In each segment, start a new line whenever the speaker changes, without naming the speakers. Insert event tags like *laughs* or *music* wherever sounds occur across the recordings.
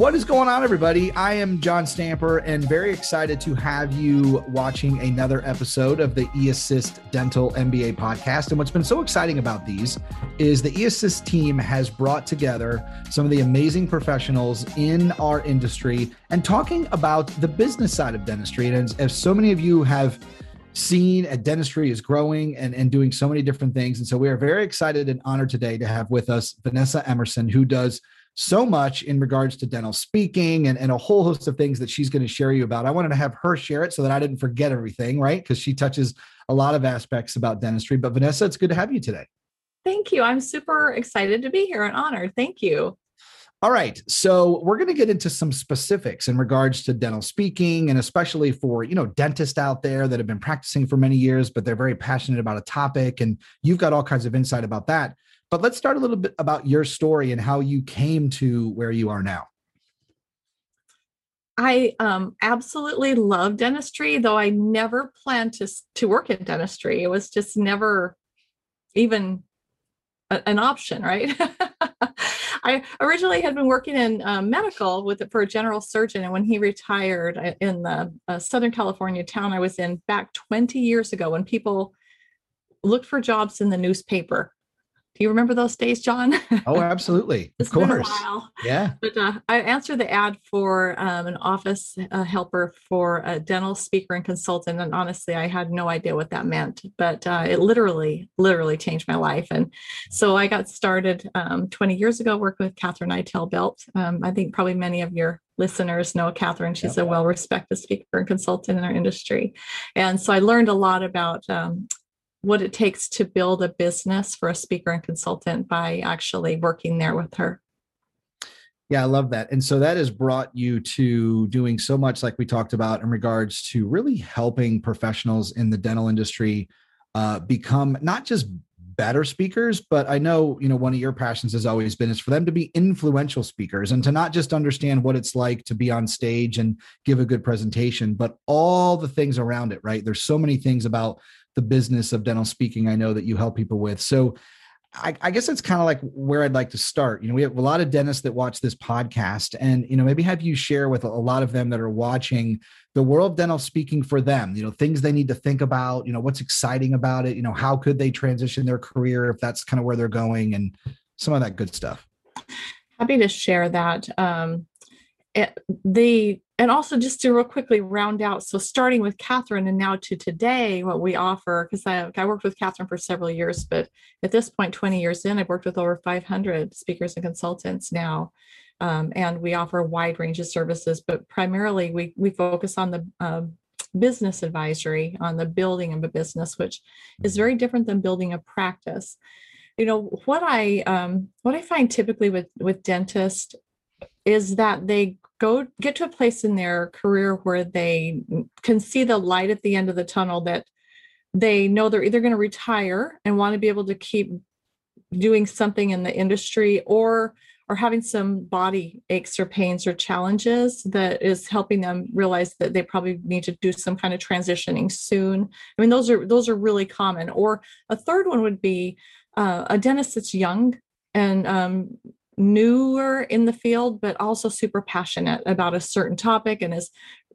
What is going on, everybody? I am John Stamper and very excited to have you watching another episode of the eAssist Dental MBA podcast. And what's been so exciting about these is the eAssist team has brought together some of the amazing professionals in our industry and talking about the business side of dentistry. And as, as so many of you have seen at dentistry is growing and, and doing so many different things. And so we are very excited and honored today to have with us Vanessa Emerson, who does so much in regards to dental speaking and, and a whole host of things that she's going to share you about. I wanted to have her share it so that I didn't forget everything, right? Because she touches a lot of aspects about dentistry. But Vanessa, it's good to have you today.
Thank you. I'm super excited to be here and honored. Thank you.
All right. So we're going to get into some specifics in regards to dental speaking and especially for, you know, dentists out there that have been practicing for many years, but they're very passionate about a topic. And you've got all kinds of insight about that. But let's start a little bit about your story and how you came to where you are now.
I um, absolutely love dentistry, though I never planned to to work in dentistry. It was just never even a, an option, right? *laughs* I originally had been working in uh, medical with for a general surgeon, and when he retired uh, in the uh, Southern California town I was in back 20 years ago, when people looked for jobs in the newspaper, do you remember those days, John? *laughs*
Oh, absolutely. of course.
Yeah. But uh, I answered the ad for um, an office uh, helper for a dental speaker and consultant. And honestly, I had no idea what that meant, but uh, it literally, literally changed my life. And so I got started um, 20 years ago working with Katherine Eitel Belt. Um, I think probably many of your listeners know Katherine. She's yep. a well respected speaker and consultant in our industry. And so I learned a lot about um, what it takes to build a business for a speaker and consultant by actually working there with her.
Yeah, I love that. And so that has brought you to doing so much, like we talked about, in regards to really helping professionals in the dental industry uh, become not just better speakers, but I know, you know, one of your passions has always been is for them to be influential speakers and to not just understand what it's like to be on stage and give a good presentation, but all the things around it, right? There's so many things about the business of dental speaking i know that you help people with so I, I, guess that's kind of like where I'd like to start. You know, we have a lot of dentists that watch this podcast, and you know, maybe have you share with a lot of them that are watching the world of dental speaking for them. You know, things they need to think about. You know, what's exciting about it. You know, how could they transition their career if that's kind of where they're going, and some of that good stuff.
Happy to share that. Um, it, the and also just to real quickly round out so starting with katherine and now to today what we offer because I, I worked with katherine for several years but at this point 20 years in i've worked with over 500 speakers and consultants now. Um, and we offer a wide range of services but primarily we, we focus on the um, business advisory on the building of a business which is very different than building a practice. You know what i um, what i find typically with with dentists is that they go get to a place in their career where they can see the light at the end of the tunnel that they know they're either going to retire and want to be able to keep doing something in the industry or or having some body aches or pains or challenges that is helping them realize that they probably need to do some kind of transitioning soon. I mean those are those are really common. Or a third one would be uh, a dentist that's young and um, newer in the field, but also super passionate about a certain topic and has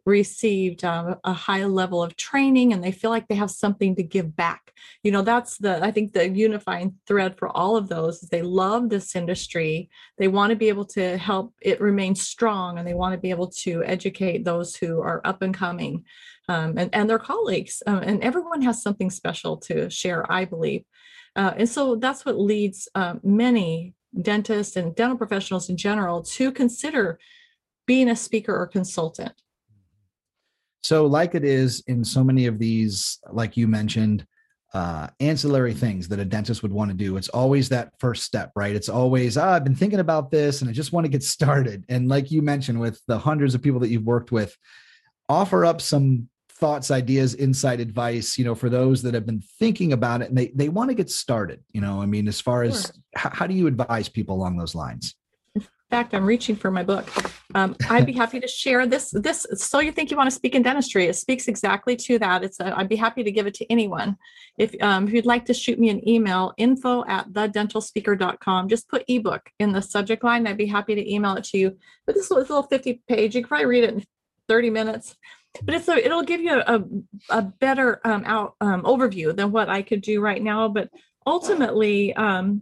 received um, a high level of training and they feel like they have something to give back. You know, that's the, I think the unifying thread for all of those is they love this industry. They want to be able to help it remain strong and they want to be able to educate those who are up and coming um, and, and their colleagues. Um, and everyone has something special to share, I believe. Uh, and so that's what leads uh, many dentists and dental professionals in general to consider being a speaker or consultant.
So, like it is in so many of these, like you mentioned, uh, ancillary things that a dentist would want to do, it's always that first step, right? It's always, oh, I've been thinking about this and I just want to get started. And like you mentioned, with the hundreds of people that you've worked with, offer up some thoughts, ideas, insight, advice, you know, for those that have been thinking about it and they, they want to get started, you know, I mean, as far as how, how do you advise people along those lines?
In fact, I'm reaching for my book. um, I'd be happy to share this. This so you think you want to speak in dentistry? It speaks exactly to that. It's a, I'd be happy to give it to anyone. If um, if you'd like to shoot me an email, info at thedentalspeaker.com. Just put ebook in the subject line. I'd be happy to email it to you. But this is a little 50 page. You can probably read it in 30 minutes. But it's a, it'll give you a, a better um, out um, overview than what I could do right now. But ultimately, um,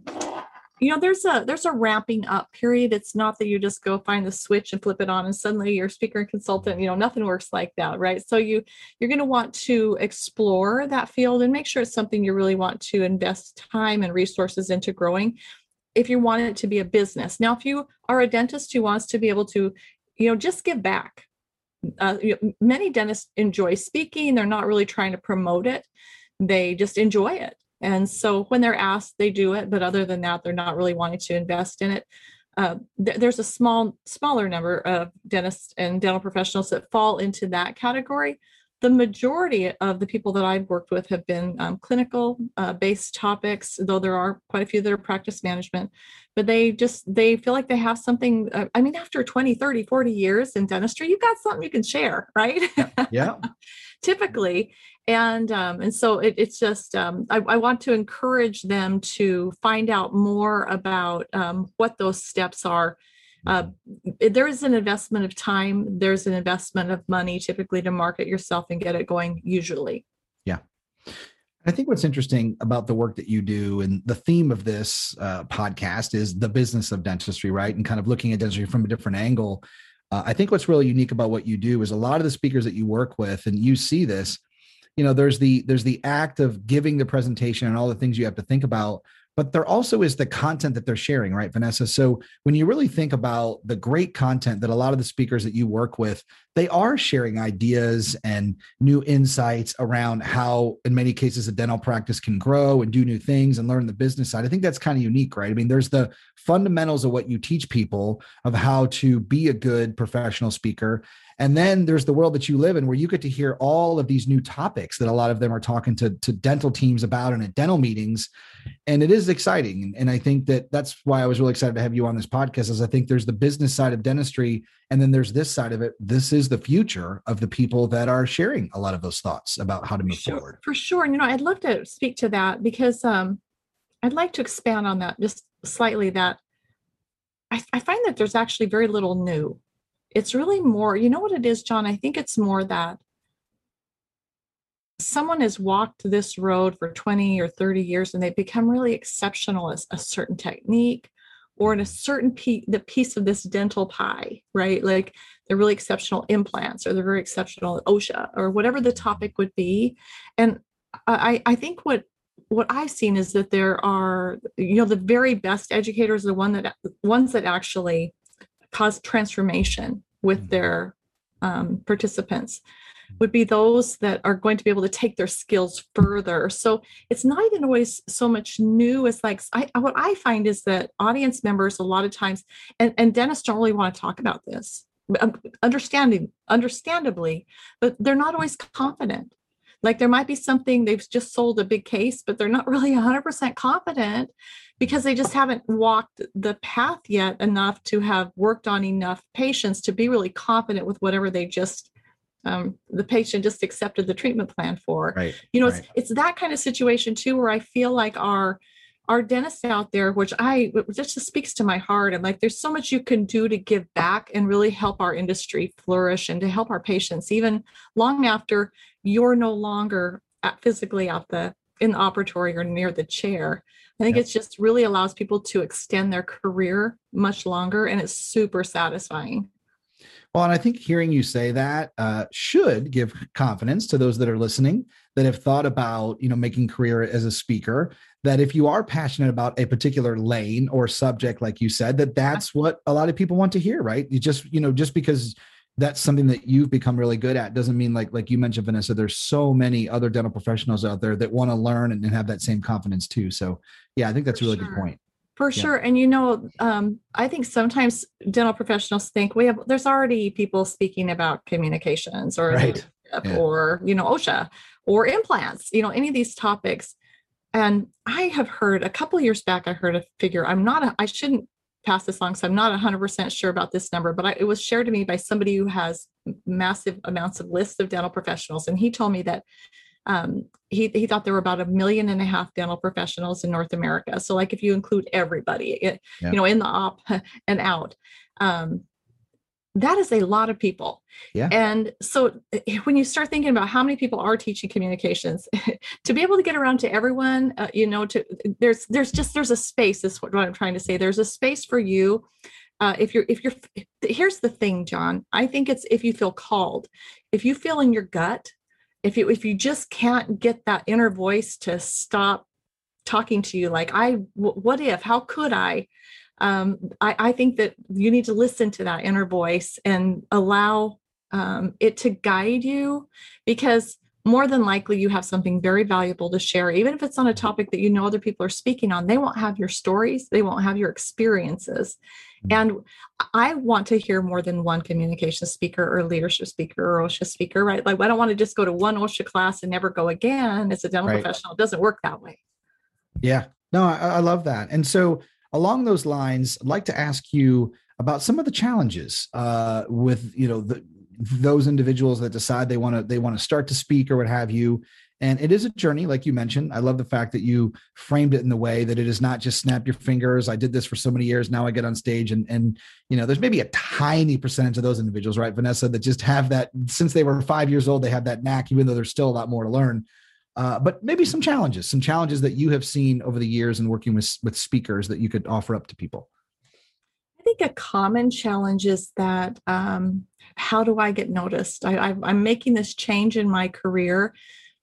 you know there's a there's a ramping up period. It's not that you just go find the switch and flip it on and suddenly you're speaker and consultant you know nothing works like that right? So you you're going to want to explore that field and make sure it's something you really want to invest time and resources into growing if you want it to be a business. Now if you are a dentist who wants to be able to you know just give back uh, many dentists enjoy speaking they're not really trying to promote it they just enjoy it and so when they're asked, they do it. But other than that, they're not really wanting to invest in it. Uh, th- there's a small, smaller number of dentists and dental professionals that fall into that category. The majority of the people that I've worked with have been um, clinical uh, based topics, though there are quite a few that are practice management. But they just they feel like they have something. Uh, I mean, after 20, 30, 40 years in dentistry, you've got something you can share, right?
Yeah. *laughs*
Typically, and um, and so it, it's just um, I, I, want to encourage them to find out more about um, what those steps are uh, there is an investment of time there's an investment of money typically to market yourself and get it going usually
yeah I think what's interesting about the work that you do and the theme of this uh, podcast is the business of dentistry, right? And kind of looking at dentistry from a different angle. Uh, I think what's really unique about what you do is a lot of the speakers that you work with, and you see this, you know there's the there's the act of giving the presentation and all the things you have to think about but there also is the content that they're sharing, right, Vanessa? So when you really think about the great content that a lot of the speakers that you work with, they are sharing ideas and new insights around how, in many cases, a dental practice can grow and do new things and learn the business side. I think that's kind of unique, right? I mean, there's the fundamentals of what you teach people of how to be a good professional speaker. And then there's the world that you live in where you get to hear all of these new topics that a lot of them are talking to, to dental teams about and at dental meetings. And it is exciting. And i think that that's why i was really excited to have you on this podcast as i think there's the business side of dentistry and then there's this side of it. This is the future of the people that are sharing a lot of those thoughts about how to move
sure,
forward.
for sure. And you know i'd love to speak to that because um i'd like to expand on that just slightly that I, I find that there's actually very little new it's really more you know what it is john? I think it's more that someone has walked this road for 20 or 30 years and they've become really exceptional at a certain technique or in a certain piece the piece of this dental pie right? Like they're really exceptional implants or they're very exceptional osha or whatever the topic would be. And i i think what what i've seen is that there are you know the very best educators the one that ones that actually cause transformation with mm-hmm. their um, participants would be those that are going to be able to take their skills further. So it's not even always so much new as like I, what I find is that audience members a lot of times and, and dentists don't really want to talk about this. Um, understanding understandably, but they're not always confident. Like there might be something they've just sold a big case, but they're not really 100% confident because they just haven't walked the path yet enough to have worked on enough patients to be really confident with whatever they just um, the patient just accepted the treatment plan for.
Right.
You know,
right.
it's it's that kind of situation too, where I feel like our our dentists out there, which I just speaks to my heart. And like, there's so much you can do to give back and really help our industry flourish and to help our patients, even long after you're no longer at, physically out the in the operatory or near the chair. I think yep. it's just really allows people to extend their career much longer, and it's super satisfying.
Well, and I think hearing you say that uh, should give confidence to those that are listening that have thought about, you know, making career as a speaker. That if you are passionate about a particular lane or subject, like you said, that that's what a lot of people want to hear, right? You just, you know, just because that's something that you've become really good at doesn't mean like like you mentioned vanessa there's so many other dental professionals out there that want to learn and, have that same confidence too so yeah i think that's a really sure. good point
for yeah. sure. And you know, um, I think sometimes dental professionals think we have there's already people speaking about communications or
right. yeah.
or you know OSHA or implants, you know, any of these topics. And I have heard a couple years back, I heard a figure. I'm not I shouldn't pass this along. So I'm not 100% sure about this number, but I, it was shared to me by somebody who has massive amounts of lists of dental professionals. And he told me that um, he, he thought there were about a million and a half dental professionals in North America. So like if you include everybody, it, yeah. you know, in the op *laughs* and out, um, that is a lot of people.
Yeah.
And so eh, when you start thinking about how many people are teaching communications, *laughs* to be able to get around to everyone, uh, you know, to there's there's just there's a space. Is what I'm trying to say. There's a space for you. Uh, if you're if you're here's the thing, John. I think it's if you feel called, if you feel in your gut, if you if you just can't get that inner voice to stop talking to you, like I, what if, how could I? Um, I, I, think that you need to listen to that inner voice and allow um, it to guide you because more than likely you have something very valuable to share. Even if it's on a topic that you know other people are speaking on they won't have your stories they won't have your experiences. And i want to hear more than one communication speaker or leadership speaker or osha speaker right? Like i don't want to just go to one osha class and never go again. As a dental right. professional. It doesn't work that way.
Yeah. No I, I love that. And so along those lines, I'd like to ask you about some of the challenges uh, with you know the, those individuals that decide they want to they want to start to speak or what have you. And it is a journey, like you mentioned. I love the fact that you framed it in the way that it is not just snap your fingers. I did this for so many years. Now I get on stage, and and you know, there's maybe a tiny percentage of those individuals, right, Vanessa, that just have that since they were five years old. They have that knack, even though there's still a lot more to learn uh, but maybe some challenges, some challenges that you have seen over the years in working with with speakers that you could offer up to people.
I think a common challenge is that um, how do I get noticed? I, I, I'm making this change in my career.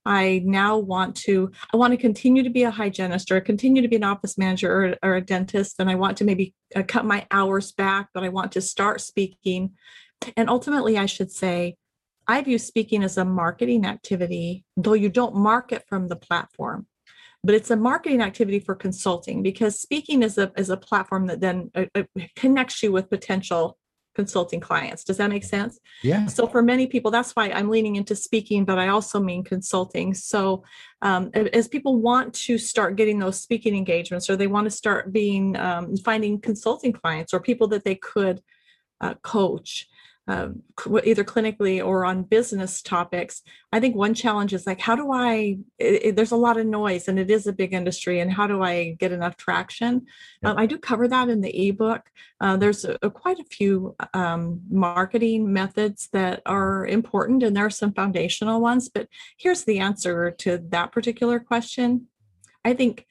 I now want to I want to continue to be a hygienist or continue to be an office manager or, or a dentist, and I want to maybe uh, cut my hours back, but I want to start speaking. And ultimately, I should say, I view speaking as a marketing activity, though you don't market from the platform, but it's a marketing activity for consulting because speaking is a, is a platform that then uh, uh, connects you with potential consulting clients. Does that make sense?
Yeah.
So for many people, that's why I'm leaning into speaking, but I also mean consulting. So um, as people want to start getting those speaking engagements, or they want to start being um, finding consulting clients or people that they could uh, coach, um, either clinically or on business topics i think one challenge is like how do i it, it, there's a lot of noise and it is a big industry and how do i get enough traction? Um, i do cover that in the ebook. Uh, there's a, a quite a few um, marketing methods that are important and there are some foundational ones but here's the answer to that particular question. I think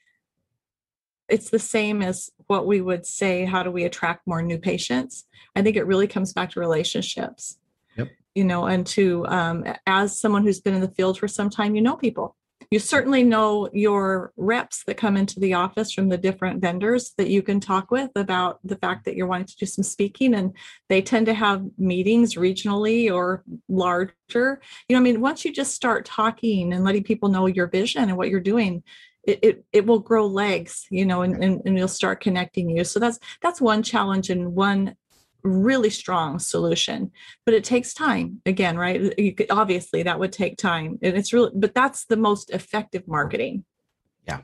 it's the same as what we would say how do we attract more new patients? I think it really comes back to relationships.
Yep.
you know and to um, as someone who's been in the field for some time you know people. You certainly know your reps that come into the office from the different vendors that you can talk with about the fact that you're wanting to do some speaking and they tend to have meetings regionally or larger. You know i mean once you just start talking and letting people know your vision and what you're doing it, it, it will grow legs you know and, and, and you'll start connecting you. So that's that's one challenge and one really strong solution. But it takes time again right? Could, obviously that would take time and it's really but that's the most effective marketing.
Yeah.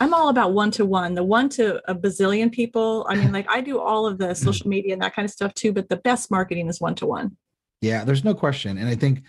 I'm all about one to one the one to a bazillion people i mean like i do all of the *laughs* social media and that kind of stuff too but the best marketing is one to one
yeah there's no question and i think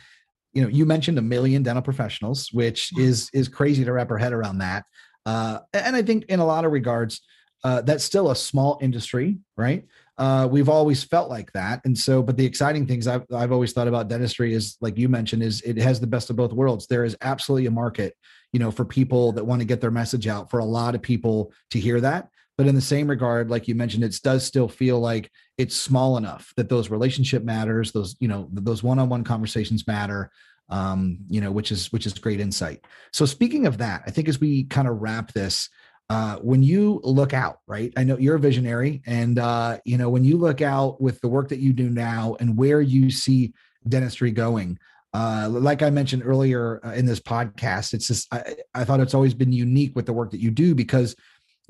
you know you mentioned a million dental professionals which is is crazy to wrap our head around that. Uh, and i think in a lot of regards uh, that's still a small industry right? Uh, we've always felt like that. And so but the exciting things I've, I've always thought about dentistry is like you mentioned is it has the best of both worlds. There is absolutely a market you know for people that want to get their message out for a lot of people to hear that but in the same regard like you mentioned it does still feel like it's small enough that those relationship matters those you know those one-on-one conversations matter um, you know which is which is great insight. So speaking of that i think as we kind of wrap this uh, when you look out right? I know you're a visionary and uh, you know when you look out with the work that you do now and where you see dentistry going uh, like I mentioned earlier uh, in this podcast, it's just I, I, thought it's always been unique with the work that you do because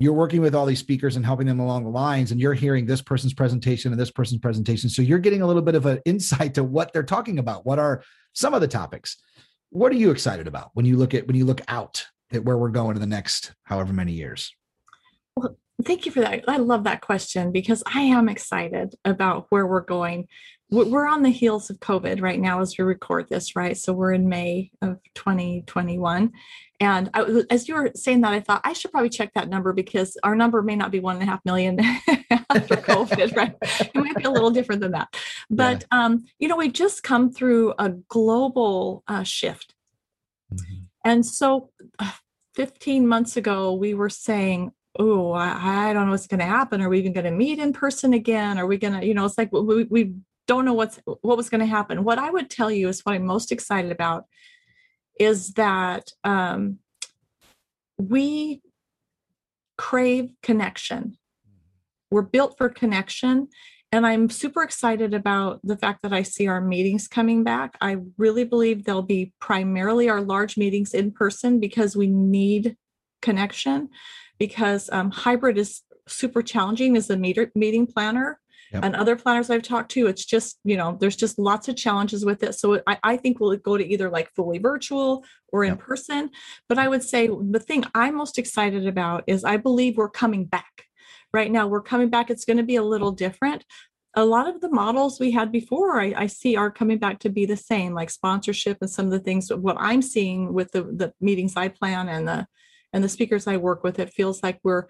you're working with all these speakers and helping them along the lines and you're hearing this person's presentation and this person's presentation. So you're getting a little bit of an insight to what they're talking about what are some of the topics. What are you excited about when you look at when you look out at where we're going in the next however many years?
Well Thank you for that. I love that question because I am excited about where we're going. We're on the heels of COVID right now as we record this, right? So we're in May of 2021. And I, as you were saying that, I thought I should probably check that number because our number may not be one and a half million *laughs* after COVID, *laughs* right? It might be a little different than that. But, yeah. um, you know, we've just come through a global uh, shift. Mm-hmm. And so uh, 15 months ago, we were saying, oh, I, I, don't know what's going to happen. Are we even going to meet in person again? Are we going to, you know, it's like we, we don't know what's what was going to happen. What I would tell you is what I'm most excited about is that um, we crave connection. We're built for connection. And I'm super excited about the fact that I see our meetings coming back. I really believe they'll be primarily our large meetings in person because we need connection because um, hybrid is super challenging as a meter, meeting planner. Yep. And other planners I've talked to, it's just, you know, there's just lots of challenges with it. So I, I think we'll go to either like fully virtual or in yep. person. But I would say the thing I'm most excited about is I believe we're coming back. Right now, we're coming back. It's going to be a little different. A lot of the models we had before, I, I see are coming back to be the same, like sponsorship and some of the things. What I'm seeing with the, the meetings I plan and the and the speakers I work with, it feels like we're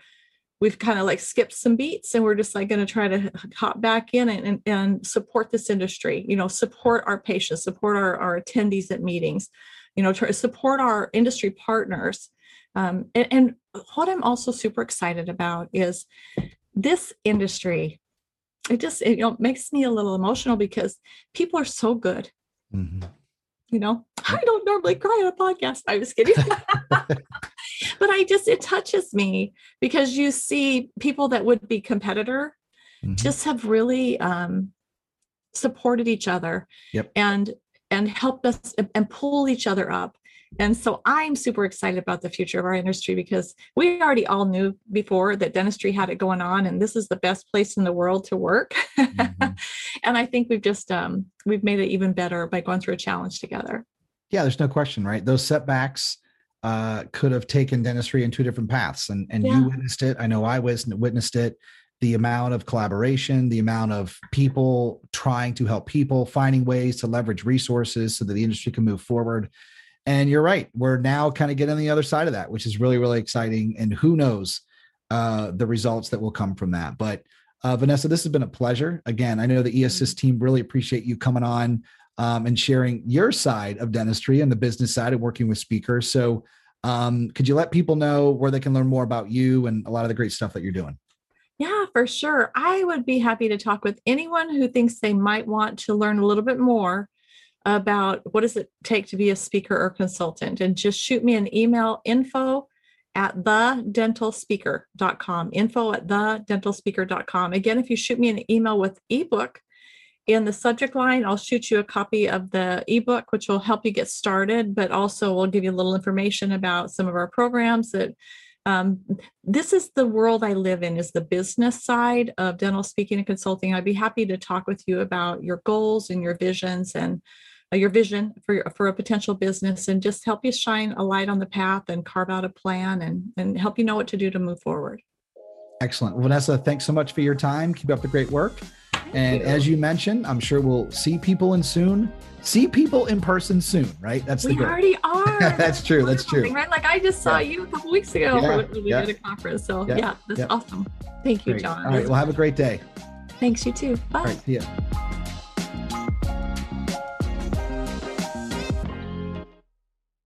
we've kind of like skipped some beats and we're just like going to try to hop back in and, and, and, support this industry you know support our patients support our, our attendees at meetings you know try to support our industry partners. Um, and, and what i'm also super excited about is this industry it just it, you know makes me a little emotional because people are so good. Mm-hmm. You know i don't normally cry on a podcast. I was kidding *laughs* *laughs* i just it touches me because you see people that would be competitor mm-hmm. just have really um, supported each other
yep.
and and helped us and pull each other up and so I'm super excited about the future of our industry because we already all knew before that dentistry had it going on and this is the best place in the world to work. Mm-hmm. *laughs* and I think we've just um, we've made it even better by going through a challenge together.
Yeah, there's no question, right? Those setbacks uh, could have taken dentistry in two different paths. And and yeah. you witnessed it. I know I witnessed it. The amount of collaboration, the amount of people trying to help people, finding ways to leverage resources so that the industry can move forward. And you're right. We're now kind of getting on the other side of that, which is really, really exciting. And who knows uh, the results that will come from that. But uh, Vanessa, this has been a pleasure. Again, I know the eAssist team really appreciate you coming on um, and sharing your side of dentistry and the business side of working with speakers. So, um, could you let people know where they can learn more about you and a lot of the great stuff that you're doing?
Yeah, for sure. I would be happy to talk with anyone who thinks they might want to learn a little bit more about what does it take to be a speaker or consultant and just shoot me an email info at thedentalspeaker.com info at thedentalspeaker.com again if you shoot me an email with ebook in the subject line i'll shoot you a copy of the ebook which will help you get started but also we'll give you a little information about some of our programs that um, this is the world i live in is the business side of dental speaking and consulting i'd be happy to talk with you about your goals and your visions and uh, your vision for, for a potential business and just help you shine a light on the path and carve out a plan and, and help you know what to do to move forward.
Excellent. Vanessa, thanks so much for your time. Keep up the great work. And as you mentioned, I'm sure we'll see people in soon. See people in person soon, right? That's
we
the
goal. already *laughs* are.
that's true. That's true.
Right? Like I just saw yeah. you a couple weeks ago yeah. for we yeah. did a conference. So yeah, yeah that's awesome. Thank you,
great.
John.
All right. Well, have a great day.
Thanks. You too. Bye.
All right. See ya.